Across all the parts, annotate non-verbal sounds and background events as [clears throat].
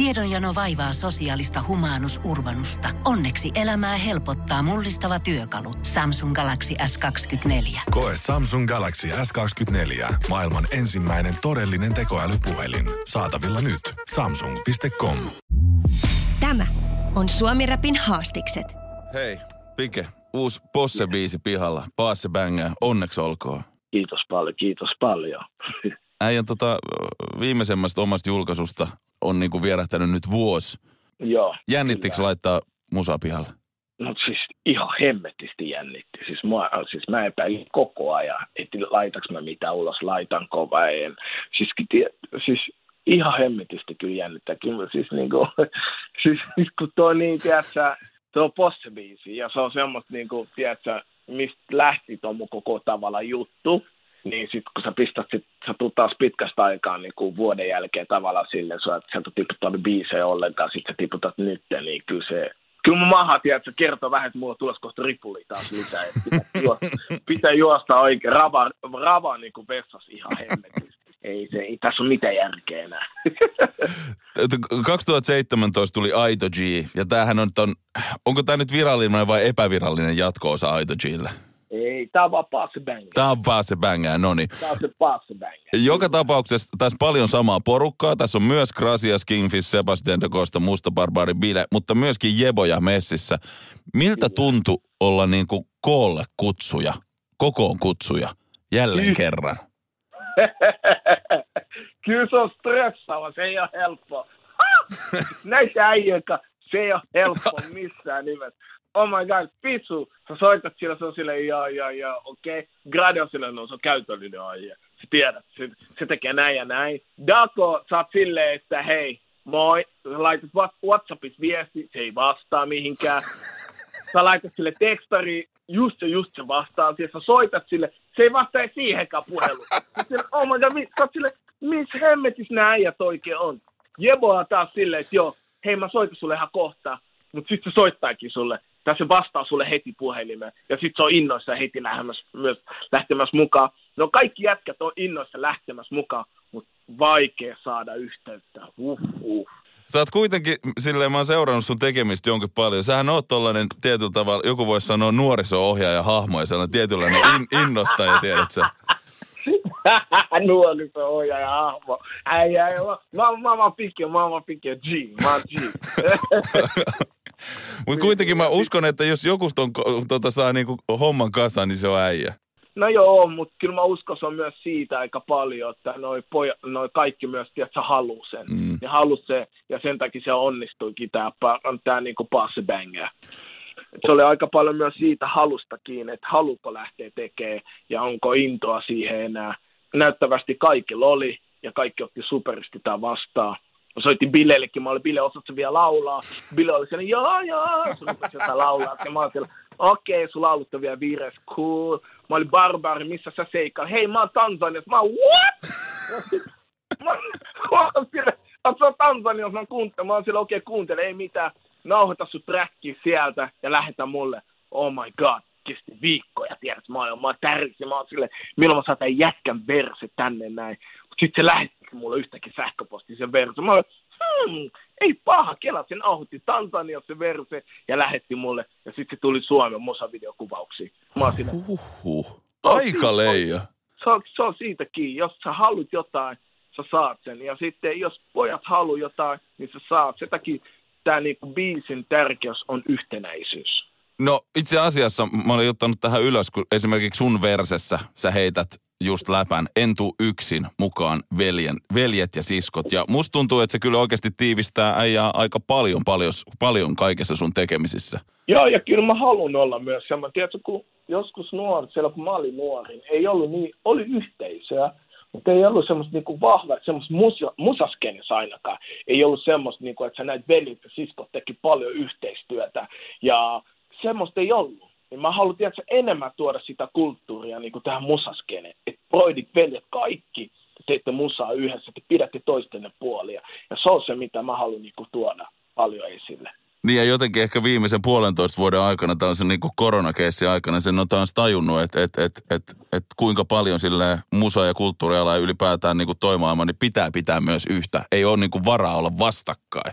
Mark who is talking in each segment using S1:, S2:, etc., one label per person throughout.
S1: Tiedonjano vaivaa sosiaalista humanus urbanusta. Onneksi elämää helpottaa mullistava työkalu. Samsung Galaxy S24.
S2: Koe Samsung Galaxy S24. Maailman ensimmäinen todellinen tekoälypuhelin. Saatavilla nyt. Samsung.com.
S3: Tämä on Suomi Rapin haastikset.
S4: Hei, Pike, uusi Posse-biisi pihalla. Paasse bängää, onneksi olkoon.
S5: Kiitos paljon, kiitos paljon.
S4: Äijän tota, viimeisemmästä omasta julkaisusta on niinku vierähtänyt nyt vuosi.
S5: Joo.
S4: Jännittikö
S5: kyllä.
S4: laittaa musa pihalle?
S5: No siis ihan hemmetisti jännitti. Siis, mua, siis mä epäilin koko ajan, että laitaks mä mitä ulos, laitanko vai en. Siis, tie, siis ihan hemmetisti kyllä jännittää. Kyllä siis niinku, [laughs] siis, siis kun tuo niin, tiedätkö, tuo posse-biisi ja se on semmoista niinku, tiedätkö, mistä lähti tuo mun koko tavalla juttu, niin sitten kun sä pistät, sit, sä tulet taas pitkästä aikaa niin kuin vuoden jälkeen tavallaan silleen, sä et sieltä tiputtanut biisejä ollenkaan, sit sä tiputat nyt, niin kyllä se, kyllä mun maha, tiedät, se kertoo vähän, että mulla tulee kohta ripuli taas lisää, että pitää, [laughs] juosta, pitää juosta oikein, rava, rava niin kuin vessas ihan hemmetisti. Ei, se, ei tässä ole mitään järkeä enää. [laughs]
S4: 2017 tuli Aito G, ja tämähän on, on onko tämä nyt virallinen vai epävirallinen jatko-osa Aito Gille?
S5: Ei, tää on vaan passe bang.
S4: Tämä on vaan se bängää, no niin.
S5: Tää on se passe bang.
S4: Joka tapauksessa tässä paljon samaa porukkaa. Tässä on myös Gracias, Kingfish, Sebastian de Costa, Musta Barbari, Bile, mutta myöskin Jeboja messissä. Miltä tuntui olla niin kuin koolle kutsuja, kokoon kutsuja, jälleen
S5: Kyllä.
S4: kerran? [laughs]
S5: Kyllä se on stressaava, se ei ole helppoa. [laughs] Näitä äijäkä, se ei ole helppoa missään nimessä. Oh my god, pisu. Sä soitat sillä, se on silleen, joo, joo, joo, okei. Okay. Grade on silleen, no se on käytöllinen aihe. Sä tiedät, se, se tekee näin ja näin. Dako, sä oot silleen, että hei, moi. Sä laitat Whats- Whatsappissa viesti, se ei vastaa mihinkään. [laughs] Sä laitat sille tekstari, just ja just se vastaa siihen. Sä soitat sille, se ei vastaa siihenkään puheluun. Sä sille, oh my god, mi- sä oot sille, missä hemmetissä nämä äijät oikein on? Jebo on taas silleen, että joo, hei mä soitan sulle ihan kohta, mutta sitten se soittaakin sulle, se vastaa sulle heti puhelimeen, ja sitten se on innoissa heti lähtemässä, myös lähtemässä mukaan. No kaikki jätkät on innoissa lähtemässä mukaan, mutta vaikea saada yhteyttä. Huh, huh.
S4: Sä oot kuitenkin, silleen mä oon seurannut sun tekemistä jonkin paljon. Sähän oot tollanen tietyllä tavalla, joku voisi sanoa nuoriso-ohjaaja hahmo ja sellainen tietynlainen in, innostaja, tiedät sä? [laughs]
S5: Nuoriso-ohjaaja hahmo. Äijä, äijä, mä, mä, mä, mä pikki, mä oon pikki, G, mä G. [laughs]
S4: Mutta kuitenkin mä uskon, että jos joku ton, tota, saa niinku homman kasaan, niin se on äijä.
S5: No joo, mutta kyllä mä uskon se on myös siitä aika paljon, että noi, poja, noi kaikki myös, tiedätkö, haluu sen.
S4: Mm.
S5: Ne haluu se, ja sen takia se onnistuikin tämä tää niinku. Et Se oli aika paljon myös siitä halusta kiinni, että haluuko lähteä tekemään ja onko intoa siihen enää. Näyttävästi kaikilla oli ja kaikki otti superisti tämä vastaan. Mä soitin Billeillekin, mä olin Bille, osaatko vielä laulaa? Bille oli siellä, joo, joo, rupesi jotain laulaa. Ja mä olin siellä, okei, okay, sun laulut on vielä viires, cool. Mä olin Barbari, missä sä seikkaan? Hei, mä oon Tansaniassa. Mä oon, what? [laughs] mä, oon siellä, oon Tansaniassa, mä kuuntelen. Mä oon siellä, okei, okay, kuuntele, ei mitään. Nauhoita sun tracki sieltä ja lähetä mulle. Oh my god, kesti viikkoja, tiedät, mä oon, mä oon mä oon silleen, milloin mä saatan jätkän verse tänne näin. Mut sit se lähetti mulle yhtäkkiä sähköposti sen verse. Mä olin, hmm, ei paha, kela sen nauhoitti Tansaniassa se verse ja lähetti mulle. Ja sitten se tuli Suomen musavideokuvauksiin. Mä siinä,
S4: Huhhuh. Aika leija.
S5: se on, se on siitä kiinni. Jos sä haluat jotain, sä saat sen. Ja sitten jos pojat haluaa jotain, niin sä saat. Sen takia tämä niinku biisin tärkeys on yhtenäisyys.
S4: No itse asiassa mä olin ottanut tähän ylös, kun esimerkiksi sun versessä sä heität just läpän, en tuu yksin mukaan veljen, veljet ja siskot. Ja musta tuntuu, että se kyllä oikeasti tiivistää äijää aika paljon, paljon, paljon kaikessa sun tekemisissä.
S5: Joo, ja kyllä mä haluan olla myös semmoinen. Tiedätkö, kun joskus nuori, siellä kun mä olin nuori, niin ei ollut niin, oli yhteisöä, mutta ei ollut semmoista niinku vahvaa, semmoista musa, musaskenissa ainakaan. Ei ollut semmoista, niinku, että sä näit veljet ja siskot teki paljon yhteistyötä, ja semmoista ei ollut. Niin mä haluan tiedätkö, enemmän tuoda sitä kulttuuria niin kuin tähän musaskeneen. Että broidit, veljet, kaikki te teette musaa yhdessä, te pidätte toistenne puolia. Ja se on se, mitä mä haluan niin kuin, tuoda paljon esille.
S4: Niin ja jotenkin ehkä viimeisen puolentoista vuoden aikana, tai se niin aikana, sen on taas tajunnut, että et, et, et, et kuinka paljon sille musa- ja kulttuuriala ja ylipäätään niin toimaamaan, niin pitää pitää myös yhtä. Ei ole niin varaa olla vastakkain.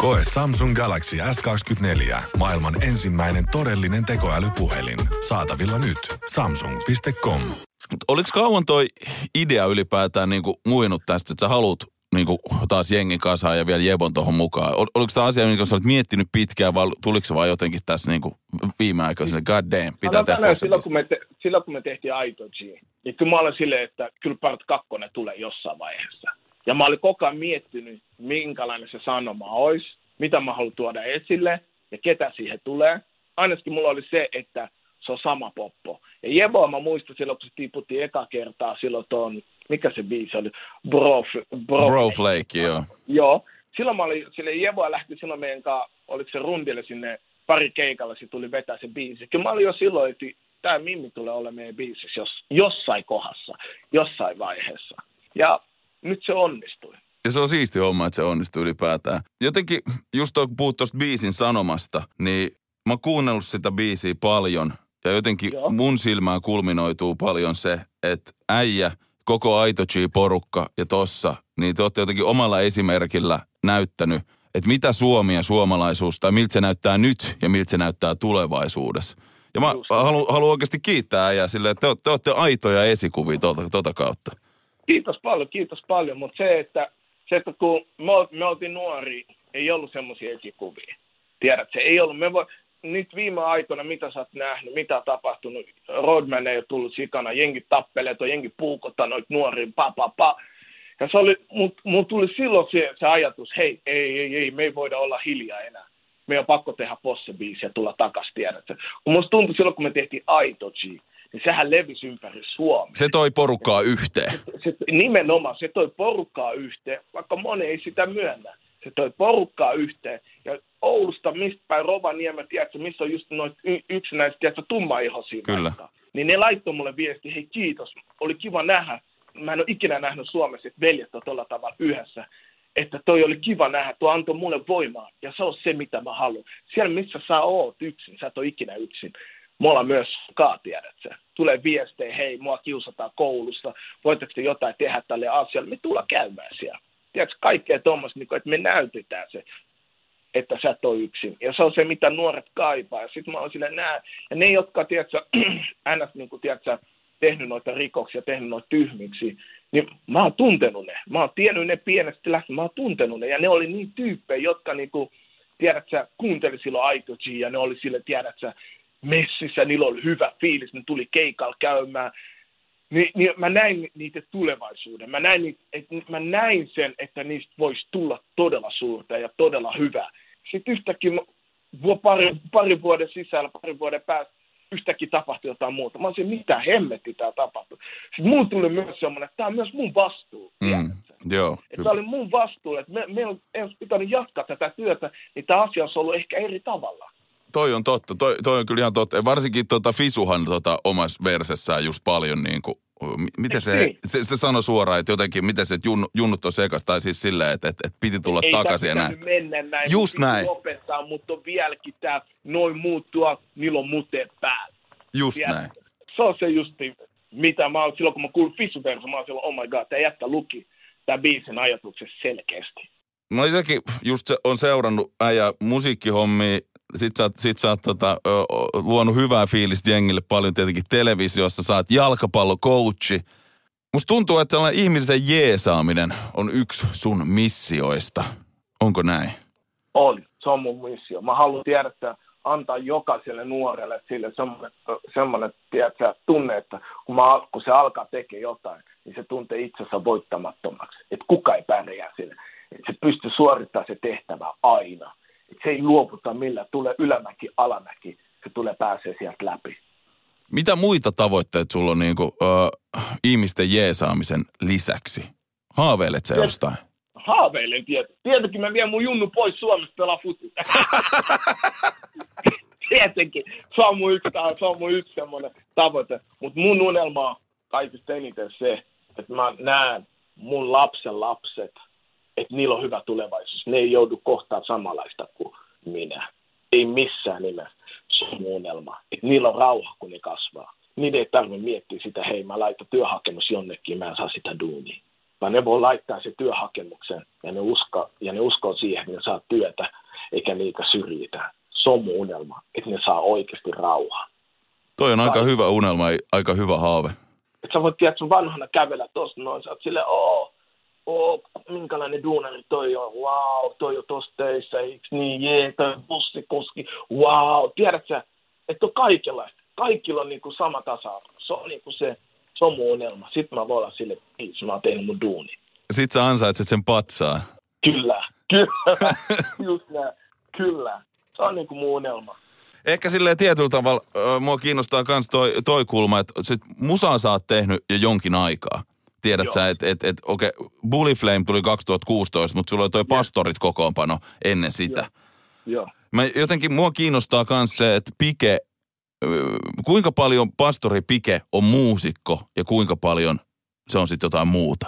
S2: Koe Samsung Galaxy S24. Maailman ensimmäinen todellinen tekoälypuhelin. Saatavilla nyt. Samsung.com.
S4: Oliko kauan toi idea ylipäätään niin kuin muinut tästä, että sä haluat niin kuin taas jengin kasaan ja vielä Jebon tuohon mukaan. Ol, oliko tämä asia, minkä sä olet miettinyt pitkään vai tuliko se vaan jotenkin tässä niin kuin viime aikoina god damn, pitää tehdä
S5: silloin, kun me te, silloin kun me tehtiin Aito G, niin kyllä mä olen silleen, että kyllä part 2 tulee jossain vaiheessa. Ja mä olin koko ajan miettinyt, minkälainen se sanoma olisi, mitä mä haluan tuoda esille ja ketä siihen tulee. Ainakin mulla oli se, että se on sama poppo. Ja Jeboa mä muistan silloin, kun se tiputtiin eka kertaa silloin tuon, mikä se biisi oli? Bro,
S4: bro, bro Flake, joo.
S5: Joo. Silloin mä olin, sille Jeboa lähti silloin meidän kanssa, oliko se rundille sinne pari keikalla, se tuli vetää se biisi. Kyllä mä olin jo silloin, että tämä Mimmi tulee olla meidän biisissä jos, jossain kohdassa, jossain vaiheessa. Ja nyt se onnistui.
S4: Ja se on siisti homma, että se onnistuu ylipäätään. Jotenkin, just kun puhut tuosta biisin sanomasta, niin mä oon kuunnellut sitä biisiä paljon – ja jotenkin Joo. mun silmään kulminoituu paljon se, että äijä, koko Aito G-porukka ja tossa, niin te olette jotenkin omalla esimerkillä näyttänyt, että mitä Suomi ja suomalaisuus, tai miltä se näyttää nyt ja miltä se näyttää tulevaisuudessa. Ja mä haluan halu oikeasti kiittää äijää sille, että te, te olette aitoja esikuvia tuota, tuota kautta.
S5: Kiitos paljon, kiitos paljon, mutta se, että, se, että kun me, me oltiin nuori, ei ollut semmoisia esikuvia. Tiedät, se ei ollut, me voi, nyt viime aikoina, mitä sä oot nähnyt, mitä on tapahtunut, Rodman ei ole tullut sikana, jengi tappelee, tuo jengi puukottaa noita nuoria, pa, pa, pa. Ja se oli, mun, mun tuli silloin se, se ajatus, hei, ei, ei, ei, me ei voida olla hiljaa enää. Me on pakko tehdä posse-biisi ja tulla takas, tiedätkö. Kun musta tuntui silloin, kun me tehtiin Aito G, niin sehän levisi ympäri Suomea.
S4: Se toi porukkaa yhteen. Se,
S5: se, nimenomaan, se toi porukkaa yhteen, vaikka moni ei sitä myönnä. Se toi porukkaa yhteen. Ja Oulusta, mistä päin Rovaniemen, tiedätkö, missä on just noin y- yksinäiset, tiedätkö, tummaihoisia
S4: Kyllä. Vaikka.
S5: Niin ne laittoi mulle viesti, hei kiitos, oli kiva nähdä. Mä en ole ikinä nähnyt Suomessa, että veljet on tuolla tavalla yhdessä. Että toi oli kiva nähdä, tuo antoi mulle voimaa. Ja se on se, mitä mä haluan. Siellä, missä sä oot yksin, sä et ole ikinä yksin. Mulla myös kaa, tiedät sä. Tulee viestejä, hei, mua kiusataan koulussa, voitteko jotain tehdä tälle asialle, me tullaan käymään siellä. Tiedätkö, kaikkea tuommoista, niin että me näytetään se että sä et ole yksin. Ja se on se, mitä nuoret kaipaa. Ja sitten mä oon sille nää. Ja ne, jotka, tiedätkö, [clears throat] ns. Niin kuin, tiedätkö, tehnyt noita rikoksia, tehnyt noita tyhmiksi, niin mä oon tuntenut ne. Mä oon tiennyt ne pienestä lähtien, mä oon tuntenut ne. Ja ne oli niin tyyppejä, jotka niin kuin, tiedätkö, kuunteli silloin Aito G, ja ne oli sille, tiedätkö, messissä, niillä oli hyvä fiilis, ne tuli keikalla käymään. Niin, niin mä näin niitä tulevaisuuden. Mä näin, että mä näin sen, että niistä voisi tulla todella suurta ja todella hyvää sitten yhtäkkiä pari, pari vuoden sisällä, pari vuoden päästä, yhtäkkiä tapahtui jotain muuta. Mä olisin, mitä hemmetti tämä tapahtui. Sitten mun tuli myös semmoinen, että tämä on myös mun vastuu.
S4: Mm, joo.
S5: Tämä oli mun vastuu, että me, me on, olisi pitänyt jatkaa tätä työtä, niin tämä asia olisi ollut ehkä eri tavalla.
S4: Toi on totta, toi, toi on kyllä ihan totta. Varsinkin tota Fisuhan tota, omassa versessään just paljon niin kuin Miten se, niin. se, se sanoi suoraan, että jotenkin, miten se, että jun, junnut on sekas, tai siis silleen, että, että, että piti tulla
S5: Ei
S4: takaisin
S5: ja
S4: näin.
S5: mennä näin.
S4: Just näin.
S5: Lopettaa, mutta on vieläkin tämä, noin muuttua, niillä on muteen päällä.
S4: Just Tiedät? näin.
S5: Se on se justi, mitä mä oon, silloin kun mä kuulin Fissuverso, mä oon silloin, oh my god, tämä jättä luki tämä biisin ajatuksessa selkeästi.
S4: Mä itsekin just se, on seurannut äijä musiikkihommia sit sä oot, sit sä oot tota, luonut hyvää fiilistä jengille paljon tietenkin televisiossa, sä oot jalkapallocoachi. Musta tuntuu, että sellainen ihmisten jeesaaminen on yksi sun missioista. Onko näin?
S5: On, se on mun missio. Mä haluan tiedä, että antaa jokaiselle nuorelle sille semmoinen, semmoinen tiedätkö, tunne, että kun, mä, kun se alkaa tekemään jotain, niin se tuntee itsensä voittamattomaksi. Että kuka ei pärjää sille. Että se pystyy suorittamaan se tehtävä aina se ei luovuta millä tulee ylämäki, alamäki, se tulee pääsee sieltä läpi.
S4: Mitä muita tavoitteita sulla on niinku, ö, ihmisten jeesaamisen lisäksi? Haaveilet sä jostain?
S5: Haaveilen tiet. Tietenkin mä vien mun junnu pois Suomesta pelaa futia. [laughs] Tietenkin. Se on mun yksi, se on mun yksi semmoinen tavoite. Mutta mun unelma on kaikista eniten se, että mä näen mun lapsen lapset, että niillä on hyvä tulevaisuus. Ne ei joudu kohtaan samanlaista kuin minä. Ei missään nimessä. Se on unelma. Että niillä on rauha, kun ne kasvaa. Niiden ei tarvitse miettiä sitä, hei mä laitan työhakemus jonnekin, mä en saa sitä duunia. Vaan ne voi laittaa se työhakemuksen ja ne, usko, ja ne uskoo siihen, että ne saa työtä eikä niitä syrjitä. Se on mun unelma, että ne saa oikeasti rauhaa.
S4: Toi on aika hyvä unelma, aika hyvä haave.
S5: Että sä voit tiedä, sun vanhana kävellä tosta noin, sä oot silleen, oo, oo, minkälainen duunari toi on, wow, toi on tossa töissä, eiks niin, jee, toi on bussikuski, wow, tiedät sä, että on kaikilla, kaikilla on niinku sama tasa-arvo. Se on niinku se, se on mun unelma. Sitten mä voin olla sille, että mä oon tehnyt mun duuni.
S4: Sit sä ansaitset sen patsaan.
S5: Kyllä, kyllä, [laughs] just näin, kyllä. Se on niinku mun unelma.
S4: Ehkä silleen tietyllä tavalla ö, mua kiinnostaa myös toi, toi kulma, että sit musaa sä oot tehnyt jo jonkin aikaa. Tiedät
S5: Joo.
S4: sä, että et, et, okei, okay, Bully Flame tuli 2016, mutta sulla oli toi Pastorit kokoonpano ennen sitä.
S5: Joo.
S4: Mä jotenkin mua kiinnostaa myös se, että Pike, kuinka paljon pastori Pike on muusikko ja kuinka paljon se on sitten jotain muuta.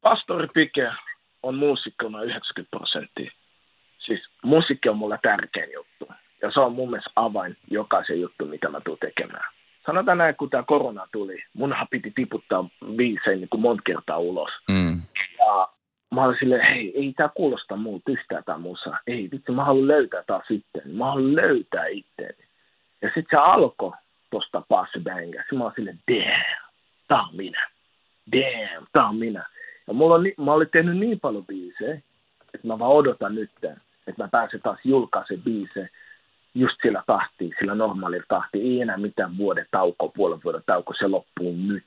S5: Pastori Pike on muusikkona 90 prosenttia. Siis musiikki on mulla tärkein juttu. Ja se on mun mielestä avain jokaisen juttu, mitä mä tuun tekemään. Sanotaan näin, kun tämä korona tuli, munhan piti tiputtaa biisejä niin kuin monta kertaa ulos.
S4: Mm.
S5: Ja mä olin silleen, hei, ei tää kuulosta multa yhtään tää musa. Ei, vitsi, mä haluan löytää taas itteeni. Mä haluan löytää itteeni. Ja sit se alkoi tosta Passe Banga. Sitten mä olin silleen, damn, tää on minä. Damn, tää on minä. Ja mulla on, mä olin tehnyt niin paljon biisejä, että mä vaan odotan nyt, että mä pääsen taas julkaisemaan biisejä just sillä tahtiin, sillä normaalilla tahtiin. Ei enää mitään vuoden tauko, puolen vuoden tauko, se loppuu nyt.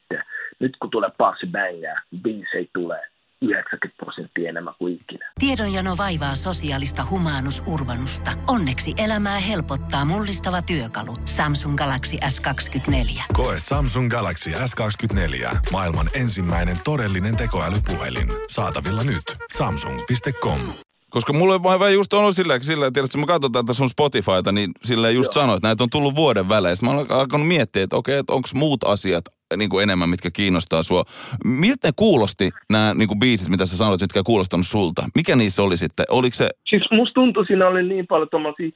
S5: Nyt kun tulee Passe Banga, biisejä tulee 90 prosenttia enemmän kuin ikinä.
S1: Tiedonjano vaivaa sosiaalista humanus urbanusta. Onneksi elämää helpottaa mullistava työkalu. Samsung Galaxy S24.
S2: Koe Samsung Galaxy S24. Maailman ensimmäinen todellinen tekoälypuhelin. Saatavilla nyt. Samsung.com.
S4: Koska mulle vaan just on ollut sillä, sillä että jos mä katsotaan tässä sun Spotifyta, niin sillä just sanoit, että näitä on tullut vuoden välein. Sitten mä olen alkanut miettiä, että okei, että onko muut asiat niin kuin enemmän, mitkä kiinnostaa sua. Miltä ne kuulosti nämä niin kuin biisit, mitä sä sanoit, mitkä kuulostanut sulta? Mikä niissä oli sitten? Oliko se,
S5: Siis musta tuntui, siinä oli niin paljon tommosia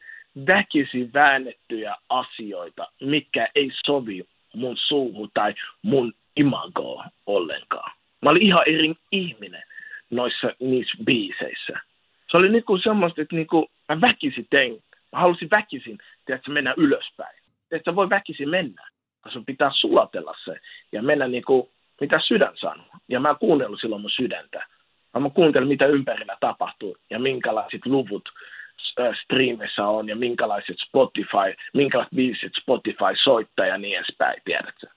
S5: väkisin väännettyjä asioita, mitkä ei sovi mun suuhun tai mun imagoon ollenkaan. Mä olin ihan eri ihminen noissa niissä biiseissä. Se oli niinku semmoista, että niinku mä väkisin tein. Mä halusin väkisin, tiedätkö, mennä ylöspäin. Että voi väkisin mennä. vaan Sun pitää sulatella se ja mennä niinku, mitä sydän sanoo. Ja mä kuunnellut silloin mun sydäntä. Mä kuuntelin, mitä ympärillä tapahtuu ja minkälaiset luvut streamissä on ja minkälaiset Spotify, minkälaiset biisit Spotify soittaa ja niin edespäin, tiedätkö?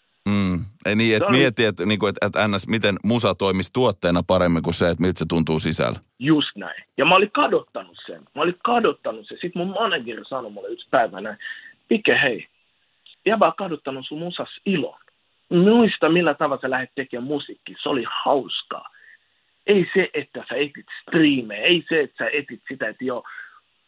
S4: Ei niin, että mieti, että, niin että, että ns, miten musa toimisi tuotteena paremmin kuin se, että miltä se tuntuu sisällä.
S5: Just näin. Ja mä olin kadottanut sen. Mä olin kadottanut sen. Sitten mun manageri sanoi mulle yksi päivä näin, Pike hei, jäbä on kadottanut sun musas ilon. Muista millä tavalla sä lähdet tekemään musiikkia. Se oli hauskaa. Ei se, että sä etit striimejä, ei se, että sä etit sitä, että joo,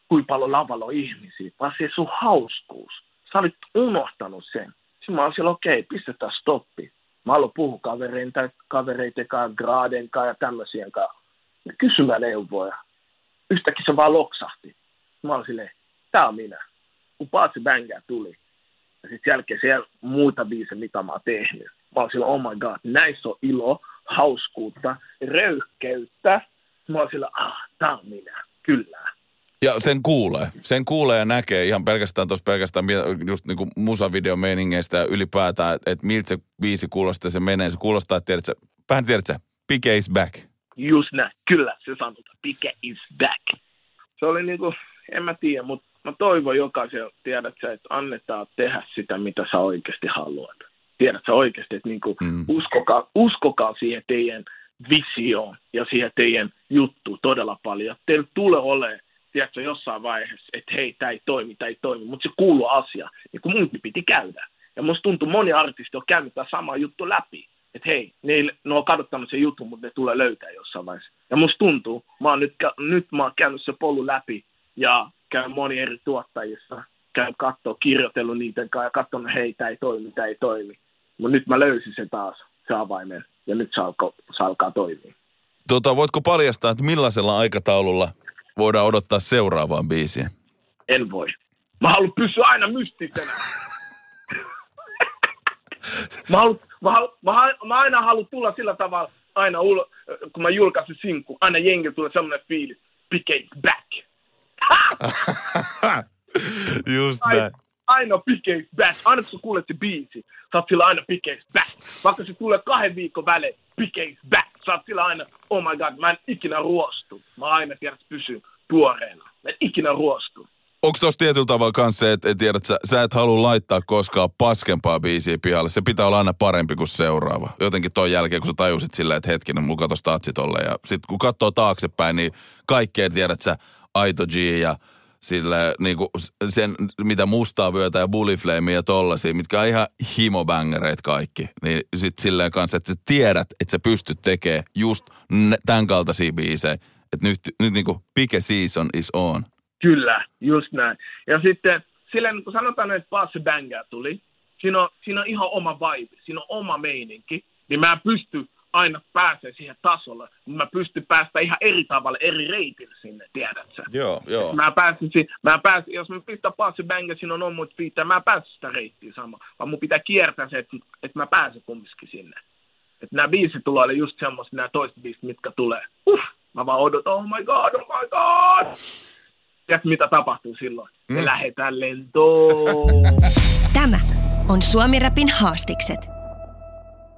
S5: kuinka paljon lavalla on ihmisiä, vaan se sun hauskuus. Sä olit unohtanut sen. Sitten mä olin siellä, okei, pistetään stoppi. Mä aloin puhua kavereiden, kavereiden kanssa, graaden kanssa ja tämmöisien kanssa. Kysymään neuvoja. Yhtäkkiä se vaan loksahti. Mä olin silleen, tää on minä. Kun Paatsi Banga tuli. Ja sitten jälkeen siellä muita biisejä, mitä mä oon tehnyt. Mä olin silleen, oh my god, näissä on ilo, hauskuutta, röyhkeyttä. Mä olin silleen, ah, tää on minä. Kyllä.
S4: Ja sen kuulee. Sen kuulee ja näkee ihan pelkästään tuossa pelkästään just niin kuin musavideomeiningeistä ja ylipäätään, että, että miltä se biisi kuulostaa se menee. Se kuulostaa, että tiedät sä, vähän tiedät sä, Pike is back.
S5: Just näin, kyllä, se sanotaan. Pike is back. Se oli niinku, en mä tiedä, mutta mä toivon jokaisen, tiedät sä, että annetaan tehdä sitä, mitä sä oikeasti haluat. Tiedät sä oikeasti, että niinku,
S4: Mm.
S5: mm. uskokaa, uskokaa siihen teidän visioon ja siihen teidän juttuun todella paljon. Teillä tulee olemaan, tiedätkö, jossain vaiheessa, että hei, tämä ei toimi, tämä ei toimi, mutta se kuuluu asia, niin kuin munkin piti käydä. Ja musta tuntuu, moni artisti on käynyt tämä sama juttu läpi. Että hei, ne, ne on kadottanut sen jutun, mutta ne tulee löytää jossain vaiheessa. Ja musta tuntuu, mä oon nyt, nyt mä oon käynyt se polun läpi ja käyn moni eri tuottajissa, käyn katsoa, kirjoitellut niiden kanssa ja katsonut, hei, tämä ei toimi, tämä ei toimi. Mutta nyt mä löysin sen taas, se avaimen, ja nyt se alkaa, se alkaa toimia.
S4: Tota, voitko paljastaa, että millaisella aikataululla voidaan odottaa seuraavaan biisiin?
S5: En voi. Mä haluan pysyä aina mystisenä. mä, haluan, mä, haluan, mä, haluan, mä aina haluan tulla sillä tavalla, aina ulo, kun mä julkaisin sinkku, aina jengi tulee semmoinen fiilis, Pike back. [laughs]
S4: Just
S5: Aina, aina Pike back. Aina kun sä kuulet se biisi, sä oot sillä aina Pike back. Vaikka se tulee kahden viikon välein, Pike back. Oot sillä aina, oh my god, mä en ikinä ruostu. Mä aina tiedän, että pysyn tuoreena. Mä en ikinä ruostu.
S4: Onko tuossa tietyllä tavalla kanssa se, että et tiedät, sä, sä et halua laittaa koskaan paskempaa biisiä pihalle. Se pitää olla aina parempi kuin seuraava. Jotenkin ton jälkeen, kun sä tajusit silleen, että hetkinen, mulla katos tolle. Ja sit kun katsoo taaksepäin, niin kaikkea tiedät sä, Aito G ja sille, niin kuin sen, mitä mustaa vyötä ja bully flame ja tollasia, mitkä on ihan himobängereitä kaikki. Niin sit silleen kanssa, että sä tiedät, että sä pystyt tekemään just tämän kaltaisia biisejä. Että nyt, nyt niin kuin Pike Season is on.
S5: Kyllä, just näin. Ja sitten silleen, kun sanotaan, että Passe Banger tuli, siinä on, siinä on ihan oma vibe, siinä on oma meininki, niin mä en pysty aina pääsee siihen tasolle, mutta mä pystyn päästä ihan eri tavalla, eri reitillä sinne, tiedät sä.
S4: Joo, joo.
S5: Mä pääsin, si- mä pääsin, jos mä pistän Passe Banger, siinä on omut fiittää, mä pääsen sitä reittiä sama, vaan mun pitää kiertää se, että, että mä pääsen kumminkin sinne. Että nämä biisit tulee olla just semmoiset, nämä toiset biisit, mitkä tulee. Uff, mä vaan odotan, oh my god, oh my god. Tiedätkö, mitä tapahtuu silloin? Me
S4: Mm.
S5: lähdetään lentoon.
S3: Tämä on Suomi Rapin haastikset.